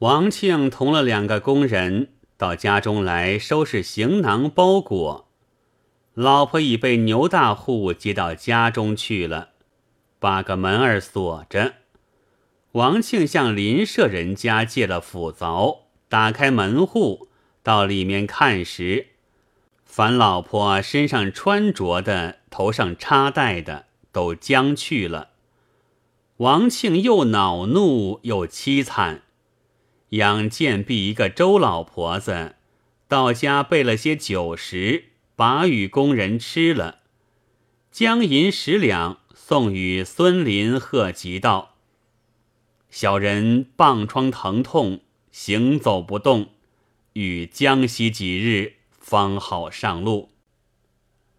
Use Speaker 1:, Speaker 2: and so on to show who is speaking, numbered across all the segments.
Speaker 1: 王庆同了两个工人到家中来收拾行囊包裹，老婆已被牛大户接到家中去了，八个门儿锁着。王庆向邻舍人家借了斧凿，打开门户，到里面看时，凡老婆身上穿着的、头上插戴的，都将去了。王庆又恼怒又凄惨。养贱婢一个周老婆子，到家备了些酒食，把与工人吃了，将银十两送与孙林贺吉道：“小人棒疮疼痛，行走不动，与江西几日，方好上路。”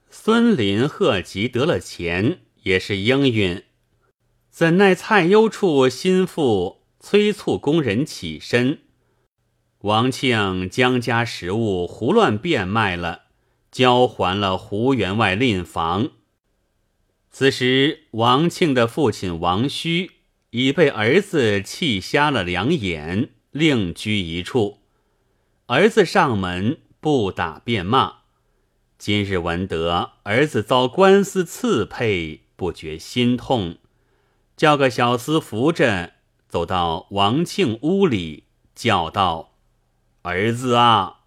Speaker 1: 孙林贺吉得了钱，也是应允，怎奈蔡攸处心腹。催促工人起身，王庆将家食物胡乱变卖了，交还了胡员外赁房。此时，王庆的父亲王须已被儿子气瞎了两眼，另居一处。儿子上门不打便骂，今日闻得儿子遭官司刺配，不觉心痛，叫个小厮扶着。走到王庆屋里，叫道：“儿子啊，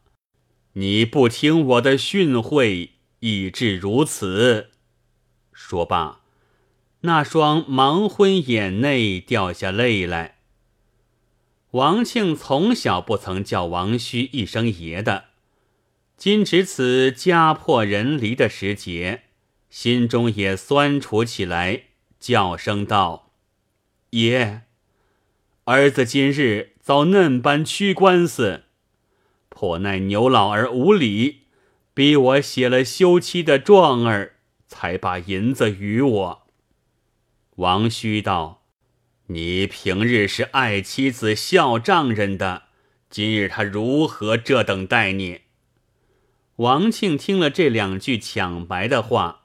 Speaker 1: 你不听我的训诲，以致如此。”说罢，那双盲昏眼内掉下泪来。王庆从小不曾叫王须一声爷的，今值此家破人离的时节，心中也酸楚起来，叫声道：“爷。”儿子今日遭嫩般屈官司，颇奈牛老儿无礼，逼我写了休妻的状儿，才把银子与我。王须道：“你平日是爱妻子孝丈人的，今日他如何这等待你？”王庆听了这两句抢白的话，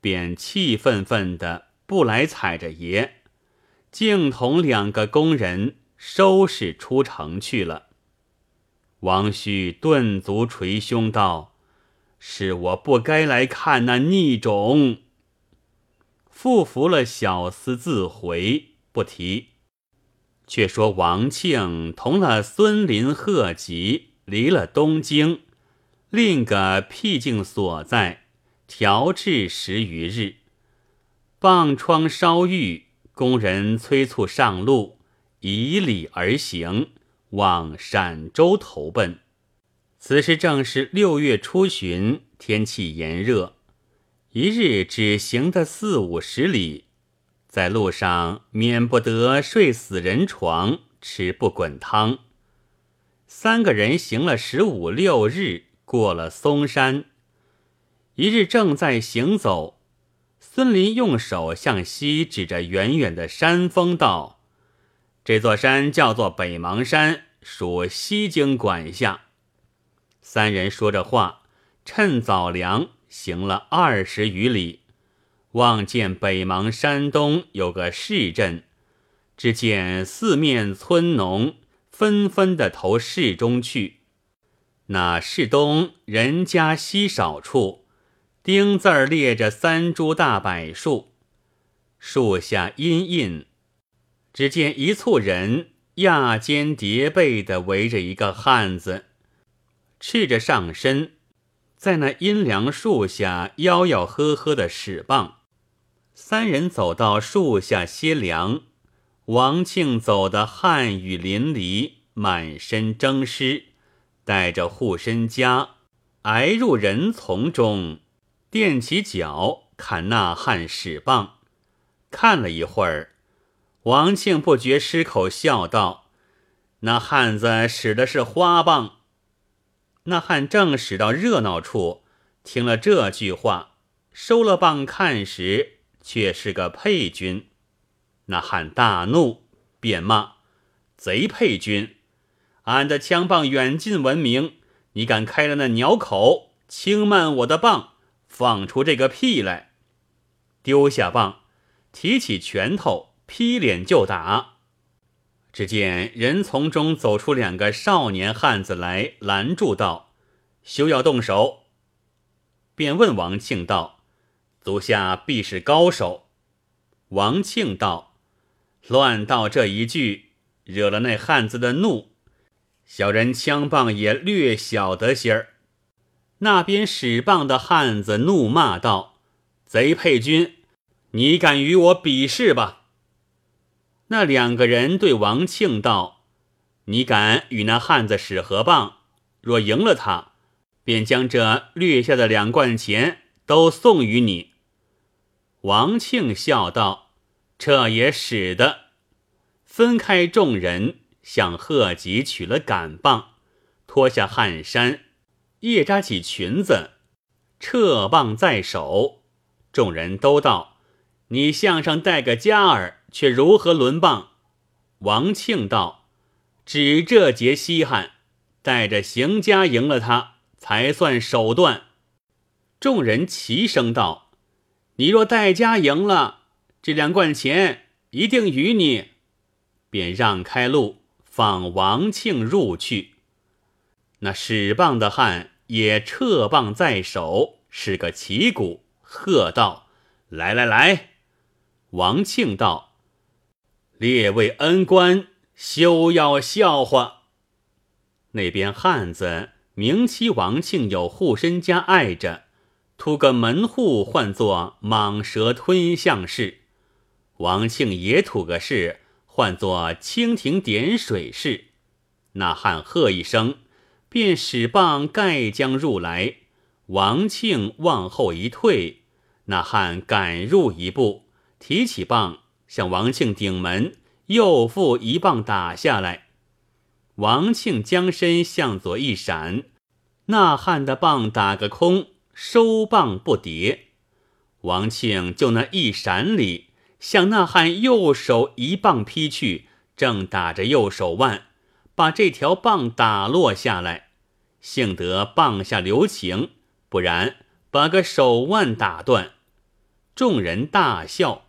Speaker 1: 便气愤愤的不来踩着爷。竟同两个工人收拾出城去了。王须顿足捶胸道：“是我不该来看那逆种。”复服了小厮自回，不提。却说王庆同了孙林、贺吉，离了东京，另个僻静所在，调治十余日，棒疮烧愈。工人催促上路，以礼而行，往陕州投奔。此时正是六月初旬，天气炎热。一日只行得四五十里，在路上免不得睡死人床，吃不滚汤。三个人行了十五六日，过了嵩山。一日正在行走。孙林用手向西指着远远的山峰道：“这座山叫做北邙山，属西京管辖。”三人说着话，趁早凉行了二十余里，望见北邙山东有个市镇，只见四面村农纷纷的投市中去。那市东人家稀少处。丁字儿列着三株大柏树，树下阴印，只见一簇人压肩叠背的围着一个汉子，赤着上身，在那阴凉树下吆吆喝喝的使棒。三人走到树下歇凉，王庆走得汗雨淋漓，满身蒸湿，带着护身枷，挨入人丛中。垫起脚看那汉使棒，看了一会儿，王庆不觉失口笑道：“那汉子使的是花棒。”那汉正使到热闹处，听了这句话，收了棒看时，却是个配军。那汉大怒，便骂：“贼配军！俺的枪棒远近闻名，你敢开了那鸟口，轻慢我的棒！”放出这个屁来！丢下棒，提起拳头劈脸就打。只见人从中走出两个少年汉子来，拦住道：“休要动手。”便问王庆道：“足下必是高手？”王庆道：“乱道这一句，惹了那汉子的怒，小人枪棒也略晓得些儿。”那边使棒的汉子怒骂道：“贼配军，你敢与我比试吧？”那两个人对王庆道：“你敢与那汉子使何棒？若赢了他，便将这掠下的两贯钱都送与你。”王庆笑道：“这也使得。”分开众人，向贺吉取了杆棒，脱下汗衫。夜扎起裙子，撤棒在手，众人都道：“你项上带个家儿，却如何轮棒？”王庆道：“只这节稀罕，带着邢家赢了他，才算手段。”众人齐声道：“你若带家赢了，这两贯钱一定与你。”便让开路，放王庆入去。那使棒的汉也撤棒在手，是个旗鼓，喝道：“来来来！”王庆道：“列位恩官，休要笑话。”那边汉子明期王庆有护身家碍着，吐个门户，唤作蟒蛇吞象式；王庆也吐个事，唤作蜻蜓点水式。那汉喝一声。便使棒盖将入来，王庆往后一退，那汉赶入一步，提起棒向王庆顶门，又复一棒打下来。王庆将身向左一闪，那汉的棒打个空，收棒不迭。王庆就那一闪里，向那汉右手一棒劈去，正打着右手腕。把这条棒打落下来，幸得棒下留情，不然把个手腕打断。众人大笑。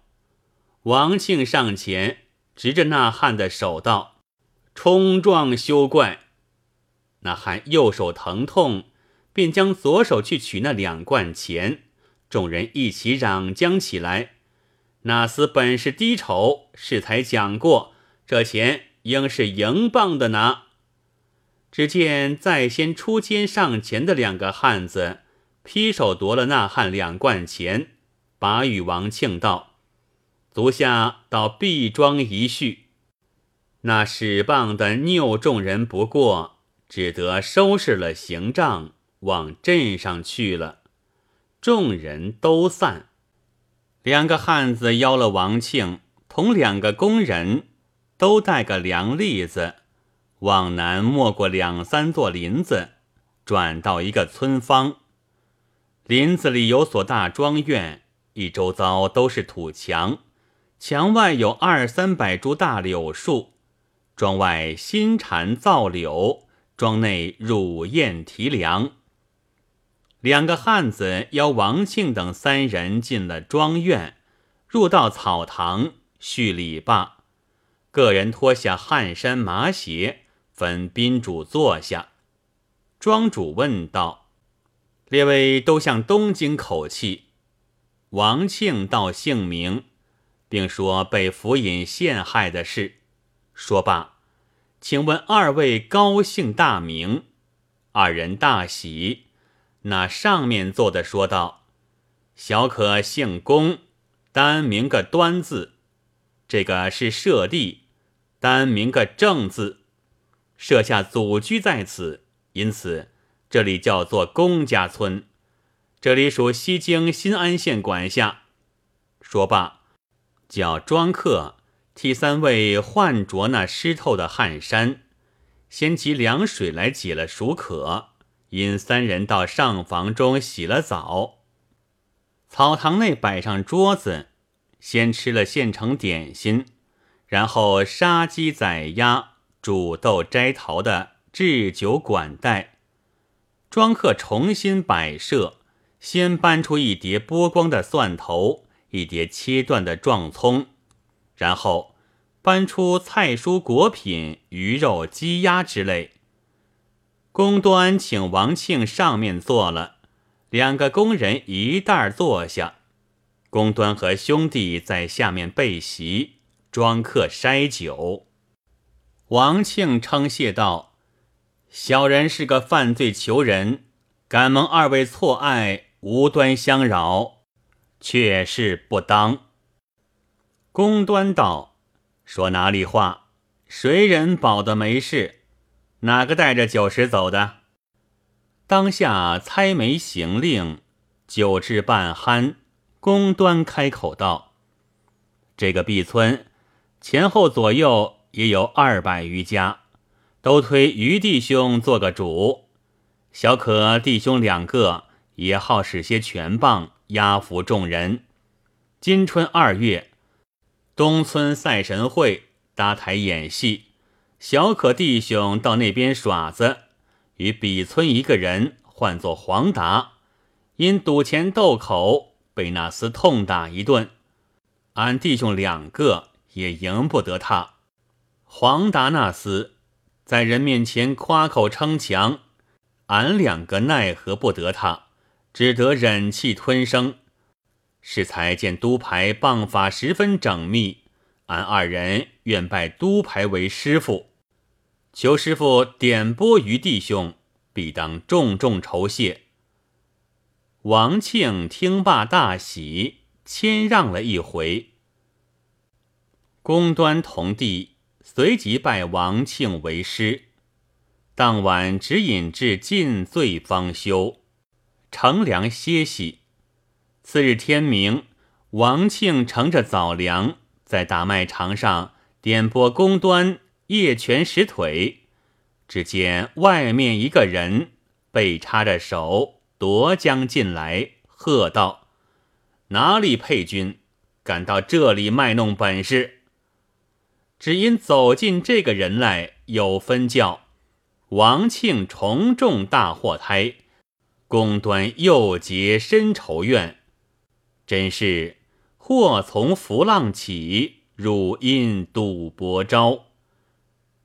Speaker 1: 王庆上前执着那汉的手道：“冲撞休怪。”那汉右手疼痛，便将左手去取那两贯钱。众人一起嚷将起来。那厮本是低丑，适才讲过，这钱。应是迎棒的拿。只见在先出肩上前的两个汉子，劈手夺了那汉两贯钱，把与王庆道：“足下到毕庄一叙。”那使棒的拗众人不过，只得收拾了行账，往镇上去了。众人都散。两个汉子邀了王庆，同两个工人。都带个凉栗子，往南没过两三座林子，转到一个村坊。林子里有所大庄院，一周遭都是土墙，墙外有二三百株大柳树。庄外新蝉造柳，庄内乳燕啼凉。两个汉子邀王庆等三人进了庄院，入到草堂叙礼罢。个人脱下汗衫麻鞋，分宾主坐下。庄主问道：“列位都像东京口气。”王庆道姓名，并说被府尹陷害的事。说罢，请问二位高姓大名？二人大喜。那上面坐的说道：“小可姓龚，单名个端字。”这个是舍弟，单名个正字，设下祖居在此，因此这里叫做公家村。这里属西京新安县管辖。说罢，叫庄客替三位换着那湿透的汗衫，先提凉水来解了暑渴。因三人到上房中洗了澡，草堂内摆上桌子。先吃了现成点心，然后杀鸡宰鸭、煮豆摘桃的置酒管待。庄客重新摆设，先搬出一碟剥光的蒜头，一碟切断的壮葱，然后搬出菜蔬果品、鱼肉、鸡鸭之类。公端请王庆上面坐了，两个工人一袋坐下，公端和兄弟在下面备席，庄客筛酒。王庆称谢道：“小人是个犯罪囚人，敢蒙二位错爱，无端相扰，却是不当。”公端道：“说哪里话？谁人保的没事？哪个带着酒食走的？”当下猜眉行令，酒至半酣，公端开口道：“这个毕村前后左右。”也有二百余家，都推余弟兄做个主。小可弟兄两个也好使些拳棒压服众人。今春二月，东村赛神会搭台演戏，小可弟兄到那边耍子，与彼村一个人唤作黄达，因赌钱斗口，被那厮痛打一顿。俺弟兄两个也赢不得他。黄达那厮在人面前夸口称强，俺两个奈何不得他，只得忍气吞声。适才见督牌棒法十分缜密，俺二人愿拜督牌为师傅，求师傅点拨于弟兄，必当重重酬谢。王庆听罢大喜，谦让了一回。公端同弟。随即拜王庆为师，当晚只饮至尽醉方休，乘凉歇息。次日天明，王庆乘着早粮，在大麦场上点拨公端夜拳使腿，只见外面一个人背插着手夺将进来，喝道：“哪里配军，敢到这里卖弄本事？”只因走进这个人来，有分教。王庆重重大祸胎，公端又结深仇怨，真是祸从浮浪起，汝因赌博招。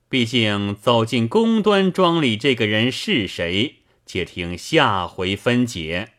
Speaker 1: 毕竟走进公端庄里这个人是谁？且听下回分解。